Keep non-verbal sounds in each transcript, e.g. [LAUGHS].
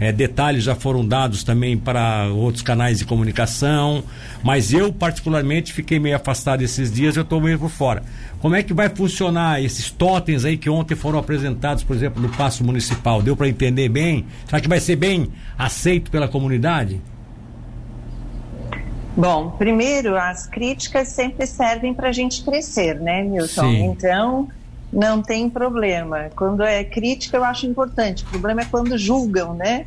é, detalhes já foram dados também para outros canais de comunicação, mas eu particularmente fiquei meio afastado esses dias, eu estou meio por fora. Como é que vai funcionar esses totens aí que ontem foram apresentados, por exemplo, no Paço Municipal? Deu para entender bem? Será que vai ser bem aceito pela comunidade? Bom, primeiro, as críticas sempre servem para a gente crescer, né, Milton? Sim. Então, não tem problema. Quando é crítica, eu acho importante. O problema é quando julgam, né?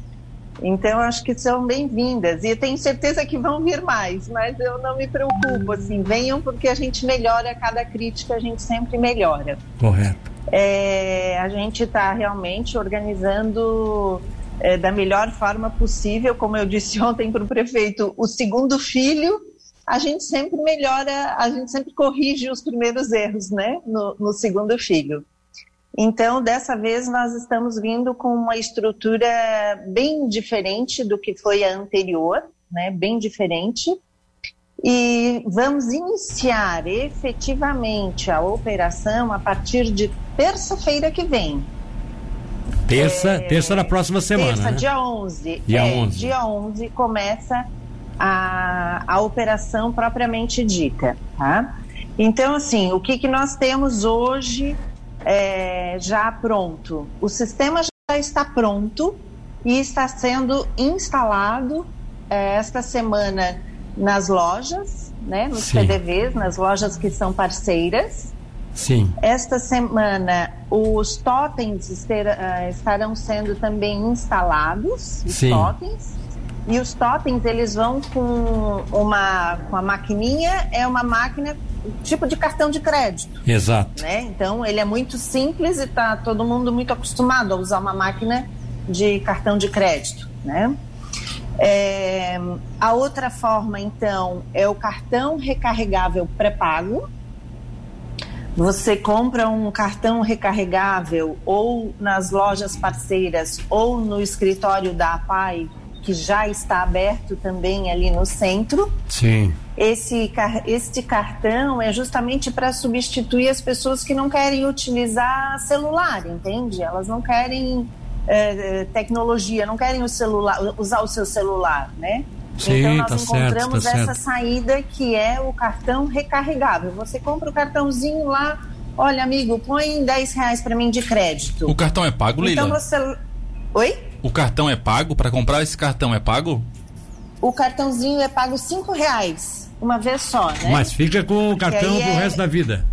Então, acho que são bem-vindas. E tenho certeza que vão vir mais, mas eu não me preocupo. Assim, venham porque a gente melhora a cada crítica, a gente sempre melhora. Correto. É, a gente está realmente organizando é, da melhor forma possível. Como eu disse [LAUGHS] ontem para o prefeito, o segundo filho, a gente sempre melhora, a gente sempre corrige os primeiros erros, né, no, no segundo filho. Então, dessa vez, nós estamos vindo com uma estrutura bem diferente do que foi a anterior, né, bem diferente. E vamos iniciar efetivamente a operação a partir de terça-feira que vem. Terça, é, terça da próxima semana. Terça, né? dia 11. Dia, é, 11. dia 11 começa a, a operação propriamente dita, tá? Então, assim, o que, que nós temos hoje é, já pronto? O sistema já está pronto e está sendo instalado é, esta semana nas lojas, né, nos Sim. PDVs, nas lojas que são parceiras. Sim. Esta semana os totens uh, estarão sendo também instalados, os Sim. totens. E os totens eles vão com uma com a maquininha, é uma máquina tipo de cartão de crédito. Exato. Né? Então ele é muito simples e está todo mundo muito acostumado a usar uma máquina de cartão de crédito, né? É, a outra forma, então, é o cartão recarregável pré-pago, você compra um cartão recarregável ou nas lojas parceiras ou no escritório da APAI, que já está aberto também ali no centro. Sim. Esse, este cartão é justamente para substituir as pessoas que não querem utilizar celular, entende? Elas não querem é, tecnologia, não querem o celular, usar o seu celular, né? Sim, então nós tá encontramos certo, tá essa certo. saída que é o cartão recarregável. Você compra o cartãozinho lá, olha amigo, põe 10 reais para mim de crédito. O cartão é pago, Leila? Então você. Oi? O cartão é pago? Para comprar esse cartão é pago? O cartãozinho é pago 5 reais, uma vez só, né? Mas fica com o cartão pro é... resto da vida.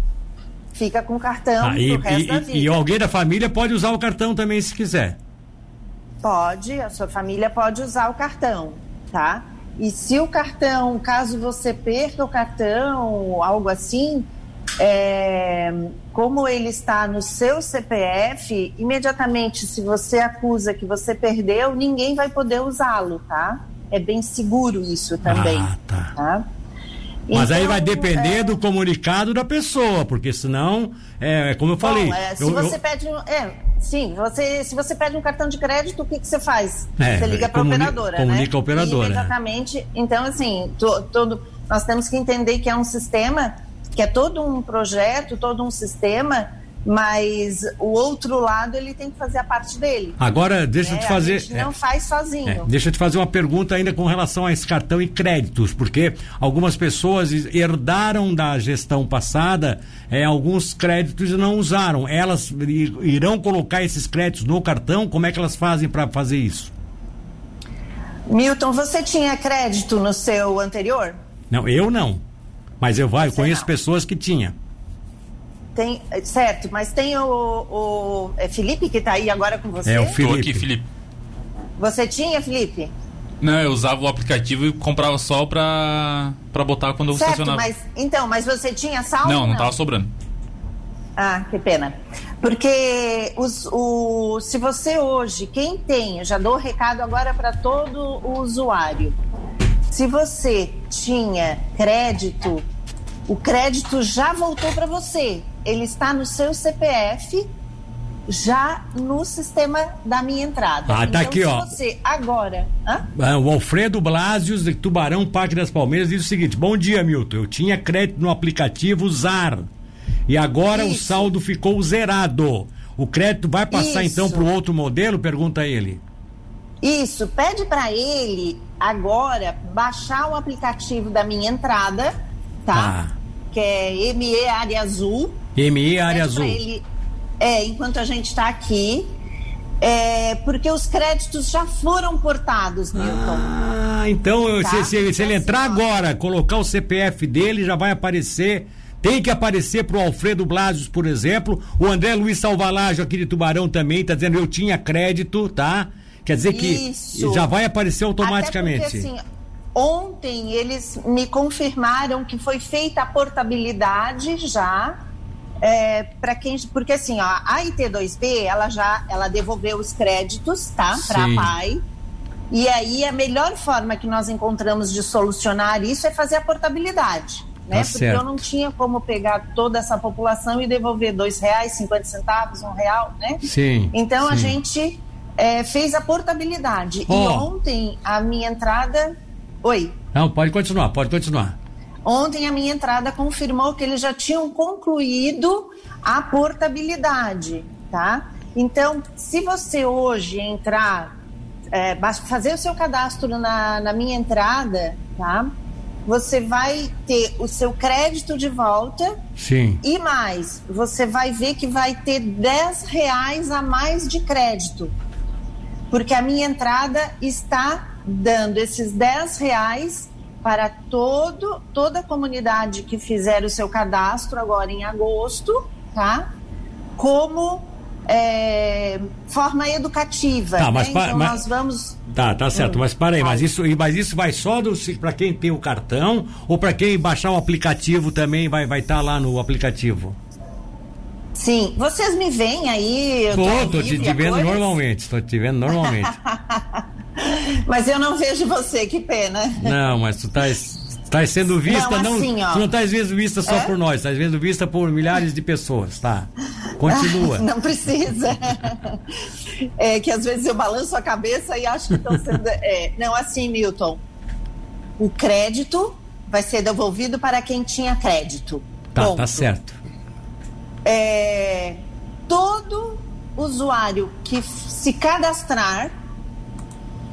Fica com o cartão ah, e, pro resto e, da vida. E alguém da família pode usar o cartão também se quiser. Pode, a sua família pode usar o cartão, tá? E se o cartão, caso você perca o cartão, algo assim, é, como ele está no seu CPF, imediatamente, se você acusa que você perdeu, ninguém vai poder usá-lo, tá? É bem seguro isso também. Ah, tá. tá? Mas então, aí vai depender é... do comunicado da pessoa, porque senão, é, como eu falei. Bom, é, se eu, você eu... pede. É, sim, você, se você pede um cartão de crédito, o que, que você faz? É, você liga para a operadora. Comunica né? a operadora. Exatamente. Então, assim, to, todo, nós temos que entender que é um sistema, que é todo um projeto, todo um sistema mas o outro lado ele tem que fazer a parte dele. Agora, deixa eu te fazer. A gente não é, faz sozinho. É, deixa eu te fazer uma pergunta ainda com relação a esse cartão e créditos, porque algumas pessoas herdaram da gestão passada é, alguns créditos e não usaram. Elas irão colocar esses créditos no cartão? Como é que elas fazem para fazer isso? Milton, você tinha crédito no seu anterior? Não, eu não. Mas eu, vai, eu conheço não. pessoas que tinham. Tem, certo, mas tem o, o é Felipe que está aí agora com você? É o Felipe. Tô aqui, Felipe. Você tinha, Felipe? Não, eu usava o aplicativo e comprava só pra, pra botar quando eu certo, estacionava. Mas, então, mas você tinha saldo? Não, não, não tava sobrando. Ah, que pena. Porque os, o, se você hoje, quem tem, eu já dou o recado agora para todo o usuário. Se você tinha crédito, o crédito já voltou para você ele está no seu CPF já no sistema da minha entrada. Ah, tá então, aqui, ó. Você agora. Ah, o Alfredo Blasius, de Tubarão, Parque das Palmeiras, diz o seguinte: Bom dia, Milton. Eu tinha crédito no aplicativo ZAR. E agora Isso. o saldo ficou zerado. O crédito vai passar Isso. então para o outro modelo? Pergunta ele. Isso, pede para ele agora baixar o aplicativo da minha entrada, tá? Tá. Que é ME Área Azul. ME Área Azul. ele- é, enquanto a gente está aqui. É, porque os créditos já foram portados, Milton. Ah, então Tá? se, se- se ele Então, entrar assim, agora, colocar o CPF dele, já vai aparecer. Tem que aparecer pro Alfredo Blasius, por exemplo. O André Luiz Salvalajo aqui de Tubarão também tá dizendo eu tinha crédito, tá? Quer dizer que Isso. já vai aparecer automaticamente. Até porque, assim, ontem eles me confirmaram que foi feita a portabilidade já. para quem porque assim ó, a IT2B ela já ela devolveu os créditos tá para a PAI e aí a melhor forma que nós encontramos de solucionar isso é fazer a portabilidade né Tá porque certo. eu não tinha como pegar toda essa população e devolver dois reais cinquenta centavos um real né Sim. então a sim. gente é, fez a portabilidade. E Ó. ontem a minha entrada. Oi. Não, pode continuar, pode continuar. Ontem a minha entrada confirmou que eles já tinham concluído a portabilidade, tá? Então, se você hoje entrar, é, fazer o seu cadastro na, na minha entrada, tá? Você vai ter o seu crédito de volta Sim. e mais, você vai ver que vai ter 10 reais a mais de crédito. Porque a minha entrada está dando esses 10 reais para todo, toda a comunidade que fizer o seu cadastro agora em agosto, tá? Como é, forma educativa. Tá, né? mas pa- então mas- nós vamos. Tá, tá certo, Hum, mas para aí, vai. mas isso, mas isso vai só para quem tem o cartão ou para quem baixar o aplicativo também vai vai estar lá no aplicativo? Sim, vocês me veem aí. Eu tô Tô, tô te, te vendo normalmente, tô te vendo normalmente. [LAUGHS] Mas eu não vejo você, que pena. Não, mas tu tá, estás sendo vista, Não, não, assim, ó. tu não estás sendo vista só É? por nós, estás sendo vista por milhares de pessoas, tá? Continua. [LAUGHS] Não precisa. É que às vezes eu balanço a cabeça e acho que estão sendo. é, não, assim, Milton. O crédito vai ser devolvido para quem tinha crédito. Tá, Ponto. tá certo. É, todo usuário que se cadastrar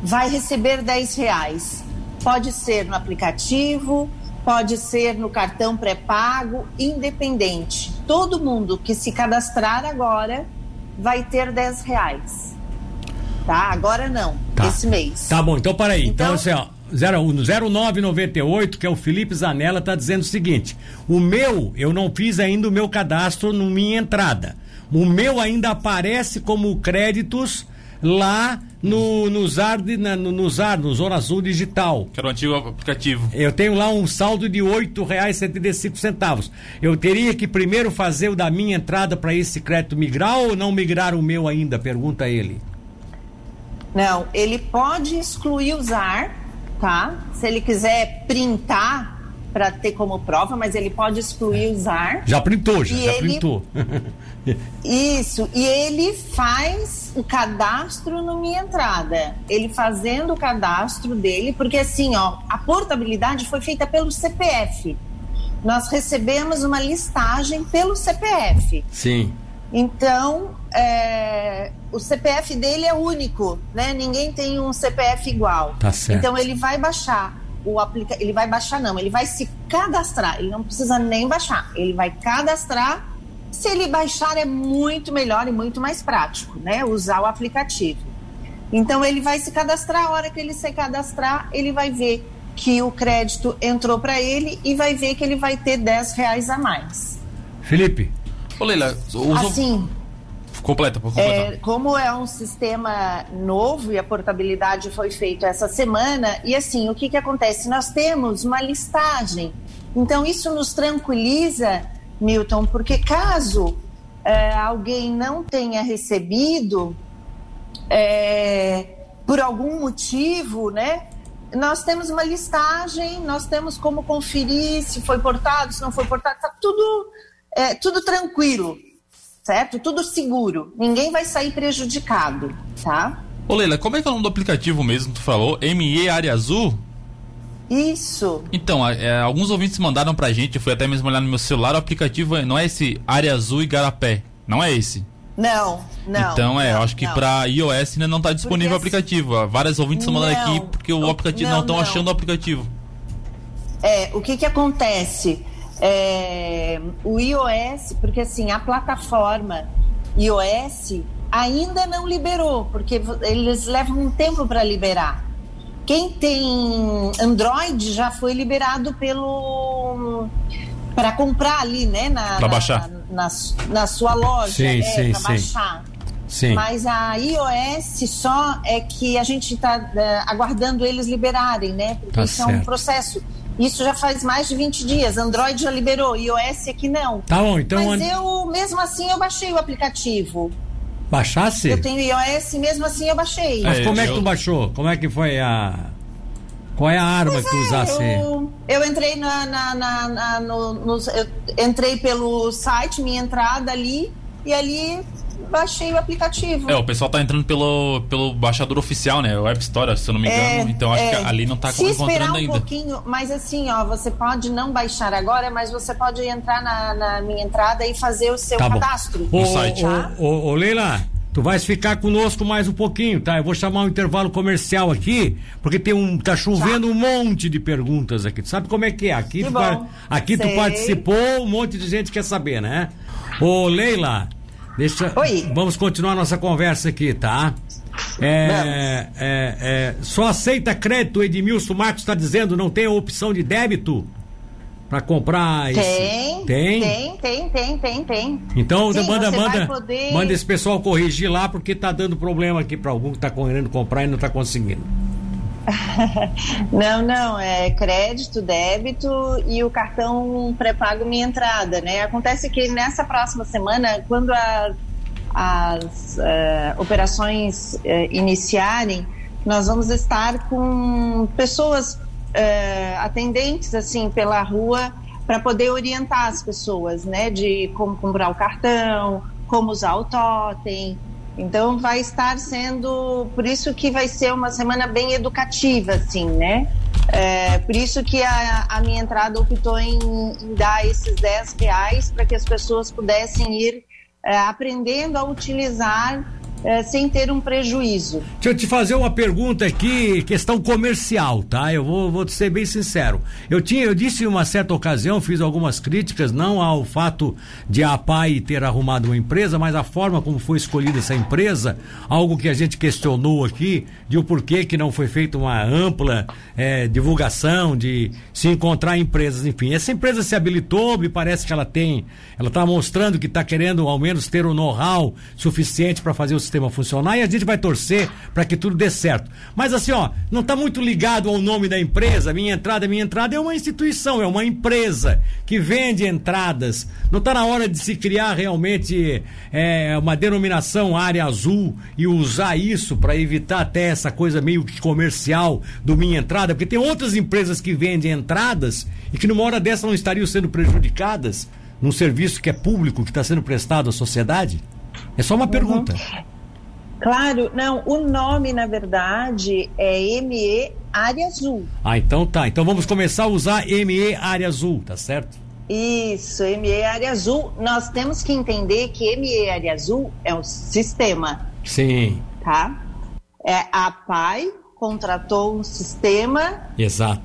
vai receber 10 reais. Pode ser no aplicativo, pode ser no cartão pré-pago, independente. Todo mundo que se cadastrar agora vai ter 10 reais. Tá? Agora não, Tá. esse mês. Tá bom, então para aí. Então, Então- assim, ó, 0998, que é o Felipe Zanella, tá dizendo o seguinte: o meu, eu não fiz ainda o meu cadastro no minha entrada. O meu ainda aparece como créditos lá no, no ZAR, de- na- no, no ZAR, no Zona Azul Digital. Que era o antigo aplicativo. Eu tenho lá um saldo de R$ 8,75. Eu teria que primeiro fazer o da minha entrada para esse crédito migrar ou não migrar o meu ainda? Pergunta ele. Não, ele pode excluir usar, tá? Se ele quiser printar para ter como prova, mas ele pode excluir usar. Já printou, já, já ele- printou. Isso, e ele faz o cadastro no Minha Entrada. Ele fazendo o cadastro dele, porque assim, ó, a portabilidade foi feita pelo CPF. Nós recebemos uma listagem pelo CPF. Sim. Então, é, o CPF dele é único, né? Ninguém tem um CPF igual. Tá certo. Então ele vai baixar o aplica, ele vai baixar não, ele vai se cadastrar. Ele não precisa nem baixar, ele vai cadastrar. Se ele baixar é muito melhor e muito mais prático, né? Usar o aplicativo. Então ele vai se cadastrar. A hora que ele se cadastrar, ele vai ver que o crédito entrou para ele e vai ver que ele vai ter 10 reais a mais. Felipe, Ô, Leila, usa... Assim, completa, pode completar. É, como é um sistema novo e a portabilidade foi feita essa semana, e assim, o que, que acontece? Nós temos uma listagem. Então, isso nos tranquiliza, Milton, porque caso é, alguém não tenha recebido, é, por algum motivo, né? Nós temos uma listagem, nós temos como conferir se foi portado, se não foi portado, tá tudo, é, tudo tranquilo certo? Tudo seguro. Ninguém vai sair prejudicado, tá? Ô, Leila, como é que é o nome do aplicativo mesmo que tu falou? ME Área Azul? Isso. Então, é, alguns ouvintes mandaram pra gente, eu fui até mesmo olhar no meu celular, o aplicativo é- não é esse Área Azul e Garapé. Não é esse. Não, não. Então é, não, eu acho que para iOS ainda não está disponível o aplicativo. Várias ouvintes estão mandando aqui porque o aplicativo não estão achando o aplicativo. É, o que que acontece? É, o iOS, porque assim, a plataforma iOS ainda não liberou, porque eles levam um tempo para liberar. Quem tem Android já foi liberado pelo para comprar ali, né, na, Pra na- baixar. na, na sua loja, Sim, é, sim, para sim. baixar. Sim. Mas a iOS só é que a gente está aguardando eles liberarem, né? Porque Tá isso é um certo. processo. Isso já faz mais de 20 dias. Android já liberou, iOS aqui não. Tá bom, então Mas an- eu, mesmo assim, eu baixei o aplicativo. baixasse? Eu tenho iOS e mesmo assim eu baixei. Mas É, como é que eu- tu baixou? Como é que foi a. Qual é a arma que tu usasse? Eu, eu entrei na, na, na- na- no, eu entrei pelo site, minha entrada ali, e ali baixei o aplicativo. É, o pessoal tá entrando pelo, pelo baixador oficial, né? O App Store, se eu não me engano. então acho é. que ali não tá Se esperar encontrando um ainda. pouquinho, mas assim, ó, você pode não baixar agora, mas você pode entrar na, na minha entrada e fazer o seu Tá bom. cadastro. Ô, No site. ô, ô, ô, Leila, tu vais ficar conosco mais um pouquinho, tá? Eu vou chamar um intervalo comercial aqui, porque tem um. tá chovendo um monte de perguntas aqui. Tu sabe como é que é? Aqui, Que tu, bom. par- aqui tu participou, um monte de gente quer saber, né? Ô, Leila, deixa. Oi. Vamos continuar nossa conversa aqui, tá? É, é, é, só aceita crédito, Edmilson Marcos está dizendo, não tem opção de débito para comprar esse. Tem, Tem? tem, tem, tem, tem, tem. Então Sim, manda, manda, poder- manda esse pessoal corrigir lá porque tá dando problema aqui para algum que tá querendo comprar e não tá conseguindo. [LAUGHS] Não, não, é crédito, débito e o cartão pré-pago minha entrada, né? Acontece que nessa próxima semana, quando a- as eh, operações eh, iniciarem, nós vamos estar com pessoas eh, atendentes assim pela rua para poder orientar as pessoas, né? De como comprar o cartão, como usar o totem. Então vai estar sendo, por isso que vai ser uma semana bem educativa, assim, né? É, por isso que a, a minha entrada optou em, em dar esses 10 reais para que as pessoas pudessem ir é, aprendendo a utilizar é, sem ter um prejuízo. Deixa eu te fazer uma pergunta aqui, questão comercial, tá? Eu vou, vou ser bem sincero. Eu tinha, eu disse em uma certa ocasião, fiz algumas críticas, não ao fato de a APAI ter arrumado uma empresa, mas a forma como foi escolhida essa empresa, algo que a gente questionou aqui, de o porquê que não foi feita uma ampla eh, divulgação, de se encontrar empresas, enfim. Essa empresa se habilitou, me parece que ela tem, ela está mostrando que está querendo ao menos ter o know-how suficiente para fazer o sistema funcionar e a gente vai torcer para que tudo dê certo. Mas assim, ó, não está muito ligado ao nome da empresa. Minha entrada, minha entrada é uma instituição, é uma empresa que vende entradas. Não está na hora de se criar realmente é, uma denominação área azul e usar isso para evitar até essa coisa meio que comercial do minha entrada, porque tem outras empresas que vendem entradas e que numa hora dessa não estariam sendo prejudicadas num serviço que é público, que está sendo prestado à sociedade? É só uma pergunta. Claro, não, o nome, na verdade, é ME Área Azul. Ah, então tá. Então vamos começar a usar ME Área Azul, tá certo? Isso, ME Área Azul. Nós temos que entender que ME Área Azul é um sistema, Sim, tá? É, a PAI contratou um sistema exato.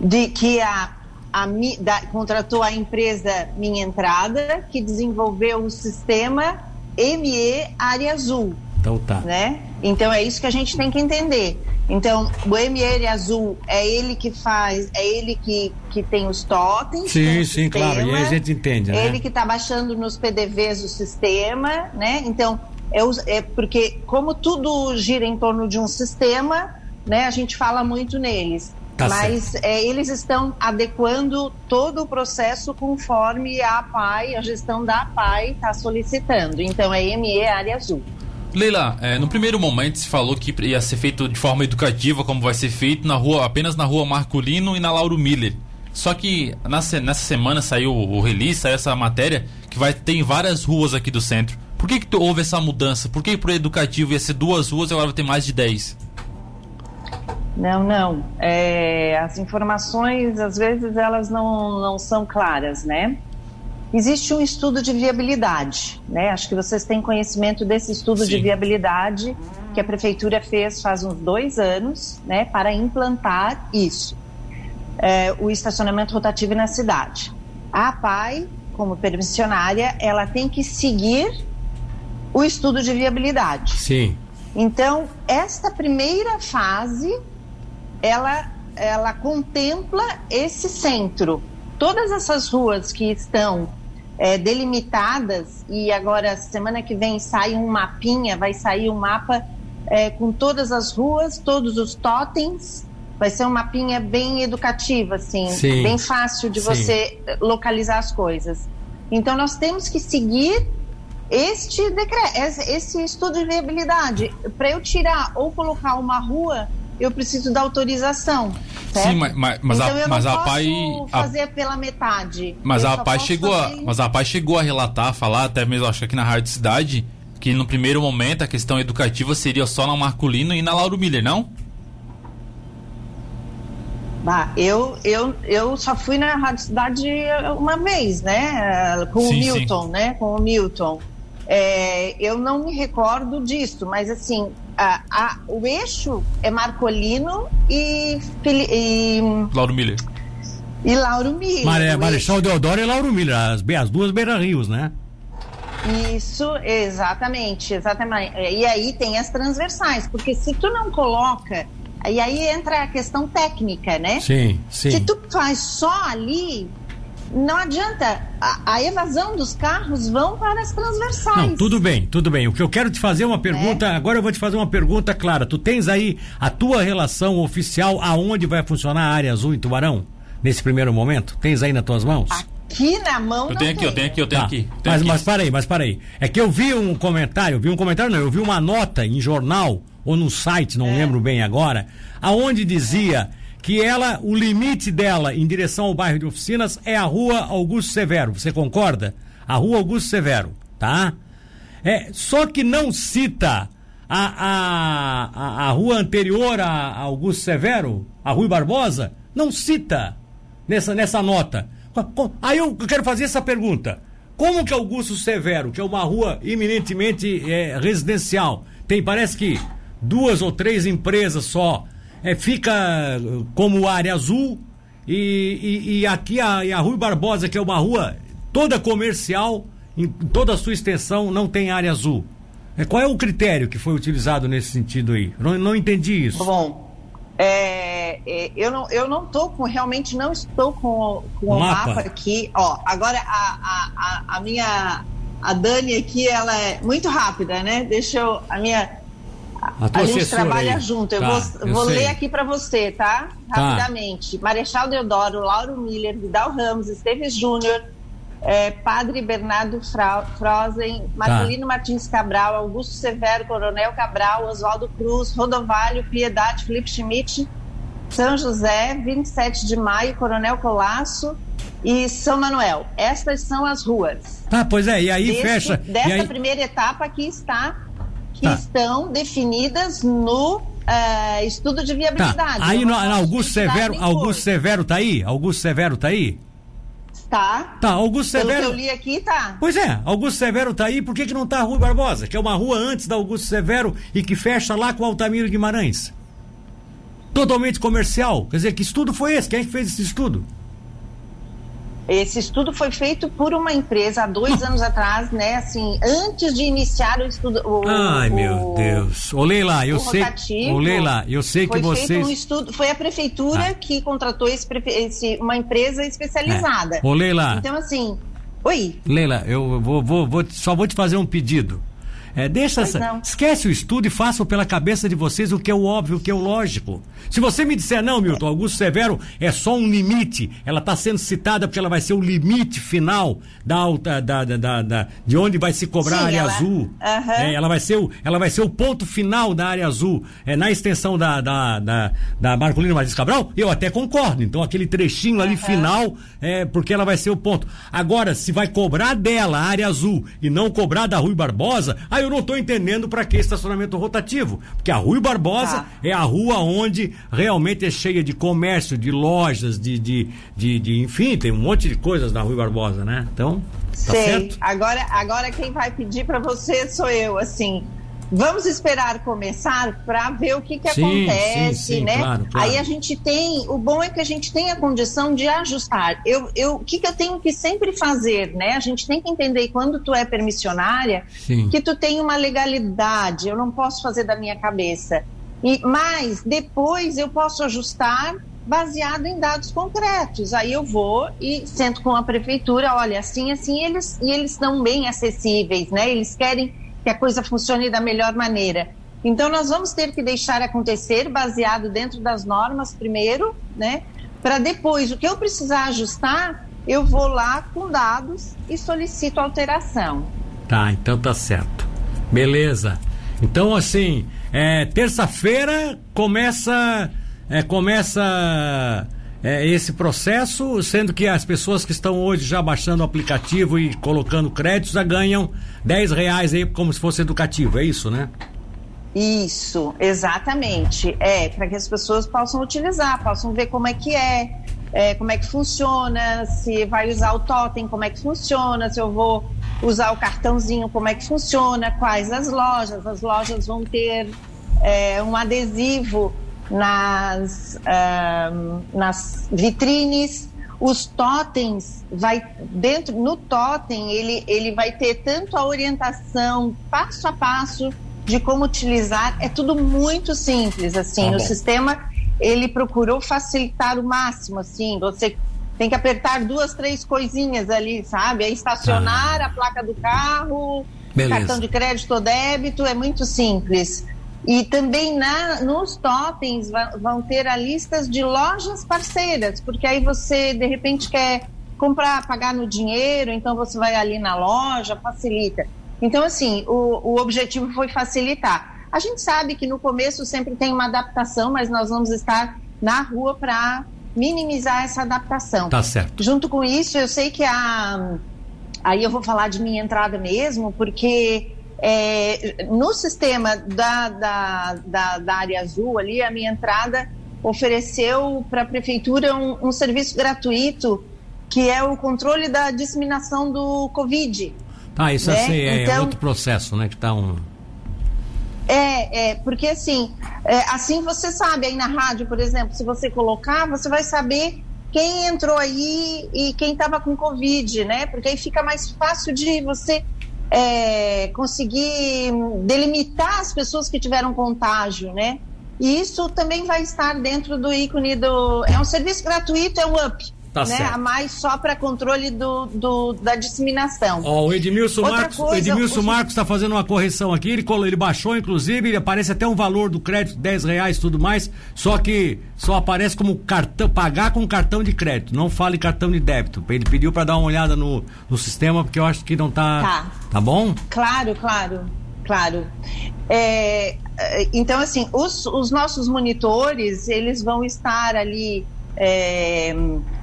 de que a, a da- contratou a empresa Minha Entrada, que desenvolveu o sistema ME Área Azul, Então tá. né? Então é isso que a gente tem que entender. Então, o Área Azul é ele que faz, é ele que, que tem os totens. Sim, o sim, claro. E aí a sistema, gente entende, né? Ele que está baixando nos PDVs o sistema, né? Então, é, é porque como tudo gira em torno de um sistema, né? A gente fala muito neles. Tá Mas é, eles estão adequando todo o processo conforme a APAI, a gestão da APAI está solicitando. Então, é ME Área Azul. Leila, é, no primeiro momento se falou que ia ser feito de forma educativa, como vai ser feito na rua, apenas na rua Marculino e na Lauro Miller. Só que se- nessa semana saiu o release, saiu essa matéria que vai ter em várias ruas aqui do centro. Por que, que houve essa mudança? Por que pro educativo ia ser duas ruas e agora vai ter mais de dez? Não, não. É, as informações, às vezes, elas não, não são claras, né? Existe um estudo de viabilidade, né? Acho que vocês têm conhecimento desse estudo Sim. de viabilidade que a prefeitura fez faz uns dois anos, né, para implantar isso, é, o estacionamento rotativo na cidade. A APAI, como permissionária, ela tem que seguir o estudo de viabilidade. Sim. Então, esta primeira fase, ela, ela contempla esse centro. Todas essas ruas que estão é, delimitadas, e agora, semana que vem, sai um mapinha, vai sair um mapa é, com todas as ruas, todos os totens. Vai ser um mapinha bem educativo, assim, Sim. bem fácil de Sim. você localizar as coisas. Então, nós temos que seguir este decreto, esse estudo de viabilidade. Para eu tirar ou colocar uma rua, eu preciso da autorização. Certo? Sim, mas, mas, mas então a, eu mas não a PAI fazer a... pela metade. Mas a PAI chegou, fazer... a, mas a PAI chegou a relatar, falar até mesmo acho que aqui na Rádio Cidade que no primeiro momento a questão educativa seria só na Marculino e na Lauro Miller, não? Bah, eu, eu, eu só fui na Rádio Cidade uma vez, né? Com sim, o Milton, sim. né? Com o Milton. É, eu não me recordo disso, mas assim, a, a, o eixo é Marcolino e, e Lauro Miller. E Lauro Miller. Maré, Marechal Deodoro e Lauro Miller, as, as duas beira-rios, né? Isso, exatamente, exatamente. E aí tem as transversais, porque se tu não coloca, e aí entra a questão técnica, né? Sim, sim. Se tu faz só ali, não adianta. A, a, evasão dos carros vão para as transversais. Não, tudo bem, tudo bem. O que eu quero te fazer é uma pergunta. É. Agora eu vou te fazer uma pergunta clara. Tu tens aí a tua relação oficial aonde vai funcionar a área azul em Tubarão? Nesse primeiro momento? Tens aí nas tuas mãos? Aqui na mão eu tenho aqui, eu tenho aqui, eu tenho tá. aqui. Tenho mas, aqui. mas para aí, mas para aí. É que eu vi um comentário, vi um comentário não, eu vi uma nota em jornal ou no site, não é. lembro bem agora, aonde dizia que ela, o limite dela em direção ao bairro de oficinas é a rua Augusto Severo. Você concorda? A rua Augusto Severo, tá? É, só que não cita a, a, a, rua anterior a Augusto Severo, a Rui Barbosa, não cita nessa, nessa nota. Aí eu quero fazer essa pergunta. Como que Augusto Severo, que é uma rua eminentemente é, residencial, tem, parece que duas ou três empresas só é, fica como área azul e, e, e aqui a, a Rui Barbosa, que é uma rua toda comercial, em toda a sua extensão, não tem área azul. É, qual é o critério que foi utilizado nesse sentido aí? Não, não entendi isso. Bom, é, é, eu não eu não tô com realmente não estou com, com o, mapa. mapa. aqui. Ó, agora a, a, a, minha a Dani aqui ela é muito rápida, né? Deixa eu a minha a, a gente trabalha aí. junto. Eu tá, vou, eu vou ler aqui para você, tá? tá? Rapidamente. Tá. Marechal Deodoro, Lauro Miller, Vidal Ramos, Esteves Júnior, é, Padre Bernardo Fra Frozen, Marcelino tá. Martins Cabral, Augusto Severo, Coronel Cabral, Oswaldo Cruz, Rodovalho, Piedade, Felipe Schmidt, São José, 27 de maio, Coronel Colasso e São Manuel. Estas são as ruas. Tá, pois é, e aí Desse, fecha. Dessa aí... primeira etapa que está que tá. estão definidas no uh, estudo de viabilidade. Tá. Aí no, Augusto Severo, Augusto Severo tá aí? Augusto Severo tá aí? Tá. Tá, Augusto Pelo Severo. Que eu li aqui, tá. Pois é, Augusto Severo tá aí, por que, que não tá a Rua Barbosa? Que é uma rua antes da Augusto Severo e que fecha lá com Altamiro Guimarães. Totalmente comercial. Quer dizer, que estudo foi esse? Quem é que fez esse estudo? Esse estudo foi feito por uma empresa há dois anos atrás, né? Assim, antes de iniciar o estudo. O, Ai, o, meu Deus. Ô, Leila, eu sei. Ô, Leila, eu sei que vocês. Um estudo, foi a prefeitura ah. que contratou esse, esse, uma empresa especializada. É. Ô, Leila. Então, assim. Oi. Leila, eu vou, vou, vou, só vou te fazer um pedido. É, deixa essa, esquece o estudo e façam pela cabeça de vocês o que é o óbvio, o que é o lógico. Se você me disser, não, Milton, Augusto Severo é só um limite, ela está sendo citada porque ela vai ser o limite final da, da, da, da, da de onde vai se cobrar Sim, a área ela, azul. Uh -huh. é, ela, vai ser o, ela vai ser o ponto final da área azul. É, na extensão da, da, da, da Marcolino Martins Cabral, eu até concordo. Então, aquele trechinho ali uh -huh. final, é porque ela vai ser o ponto. Agora, se vai cobrar dela a área azul e não cobrar da Rui Barbosa, aí eu não estou entendendo para que estacionamento rotativo. Porque a Rui Barbosa Tá. é a rua onde realmente é cheia de comércio, de lojas, de, de, de, de- enfim, tem um monte de coisas na Rui Barbosa, né? Então, tá Sei. certo? Agora, agora quem vai pedir para você sou eu, assim. Vamos esperar começar para ver o que, que Sim, acontece, sim, sim, né? claro, claro. Aí a gente tem, o bom é que a gente tem a condição de ajustar. Eu, eu, o que, que eu tenho que sempre fazer, né? A gente tem que entender quando tu é permissionária que tu tem uma legalidade. Eu não posso fazer da minha cabeça. E mas depois eu posso ajustar baseado em dados concretos. Aí eu vou e sento com a prefeitura, olha, assim, assim, eles e eles estão bem acessíveis, né? Eles querem que a coisa funcione da melhor maneira. Então nós vamos ter que deixar acontecer baseado dentro das normas primeiro, né? Para depois o que eu precisar ajustar, eu vou lá com dados e solicito alteração. Tá, então tá certo. Beleza. Então, assim, é, terça-feira começa. é, começa é, esse processo, sendo que as pessoas que estão hoje já baixando o aplicativo e colocando créditos já ganham 10 reais aí como se fosse educativo, é isso, né? Isso, exatamente. É, para que as pessoas possam utilizar, possam ver como é que é, é, como é que funciona, se vai usar o totem, como é que funciona, se eu vou usar o cartãozinho, como é que funciona, quais as lojas. As lojas vão ter é, um adesivo nas, nas vitrines. Os totens vai dentro no totem ele, ele vai ter tanto a orientação passo a passo de como utilizar é tudo muito simples assim bom. o sistema ele procurou facilitar o máximo assim você tem que apertar duas três coisinhas ali sabe é estacionar a placa do carro Beleza. cartão de crédito ou débito é muito simples e também na, nos totens vão ter a listas de lojas parceiras, porque aí você de repente quer comprar, pagar no dinheiro, então você vai ali na loja, facilita. Então, assim, o, o objetivo foi facilitar. A gente sabe que no começo sempre tem uma adaptação, mas nós vamos estar na rua para minimizar essa adaptação. Tá certo. Junto com isso, eu sei que a. Aí eu vou falar de minha entrada mesmo, porque é, no sistema da, da, da, da área azul ali, a minha entrada ofereceu para a prefeitura um, um serviço gratuito que é o controle da disseminação do Covid. Tá, isso Né? assim é Então- outro processo, né? Que tá um. É, é, porque assim, é, assim você sabe aí na rádio, por exemplo, se você colocar, você vai saber quem entrou aí e quem estava com Covid, né? Porque aí fica mais fácil de você é, conseguir delimitar as pessoas que tiveram contágio, né? E isso também vai estar dentro do ícone do. É um serviço gratuito, é um up. Tá né? certo. A mais só para controle do, do- da disseminação. Ó, o Edmilson Outra Marcos, coisa, Edmilson o- Marcos está fazendo uma correção aqui, ele, ele baixou, inclusive, ele aparece até um valor do crédito, 10 reais e tudo mais, só que só aparece como cartão, pagar com cartão de crédito, não fala em cartão de débito. Ele pediu para dar uma olhada no, no sistema, porque eu acho que não tá. Tá. Tá bom? Claro, claro, claro. É, é, então, assim, os, os nossos monitores, eles vão estar ali é,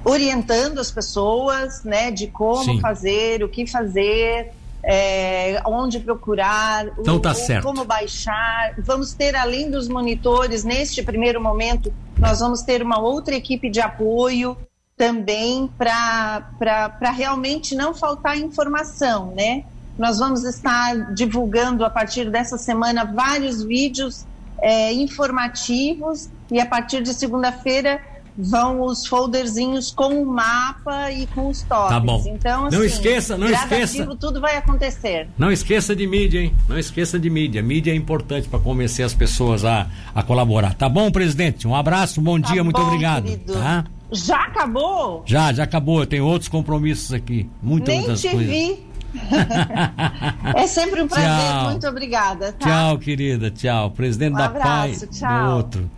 orientando as pessoas, né, de como Sim. fazer, o que fazer, é, onde procurar, o- Então tá o- como baixar. Vamos ter, além dos monitores, neste primeiro momento, nós vamos ter uma outra equipe de apoio também para realmente não faltar informação, né? Nós vamos estar divulgando a partir dessa semana vários vídeos é, informativos e a partir de segunda-feira vão os folderzinhos com o mapa e com os toques. Tá bom. Então, Não assim, esqueça, não esqueça. tudo vai acontecer. Não esqueça de mídia, hein? Não esqueça de mídia. Mídia é importante para convencer as pessoas a, a colaborar. Tá bom, presidente? Um abraço, bom Tá dia, muito bom, obrigado. querido. Tá? Já acabou? Já, já acabou. Eu tenho outros compromissos aqui. Muitas, Nem te coisas. vi. [LAUGHS] é sempre um prazer. Tchau. Muito obrigada. Tá? Tchau, querida. Tchau. Presidente Um da abraço, PAI. tchau. Do outro.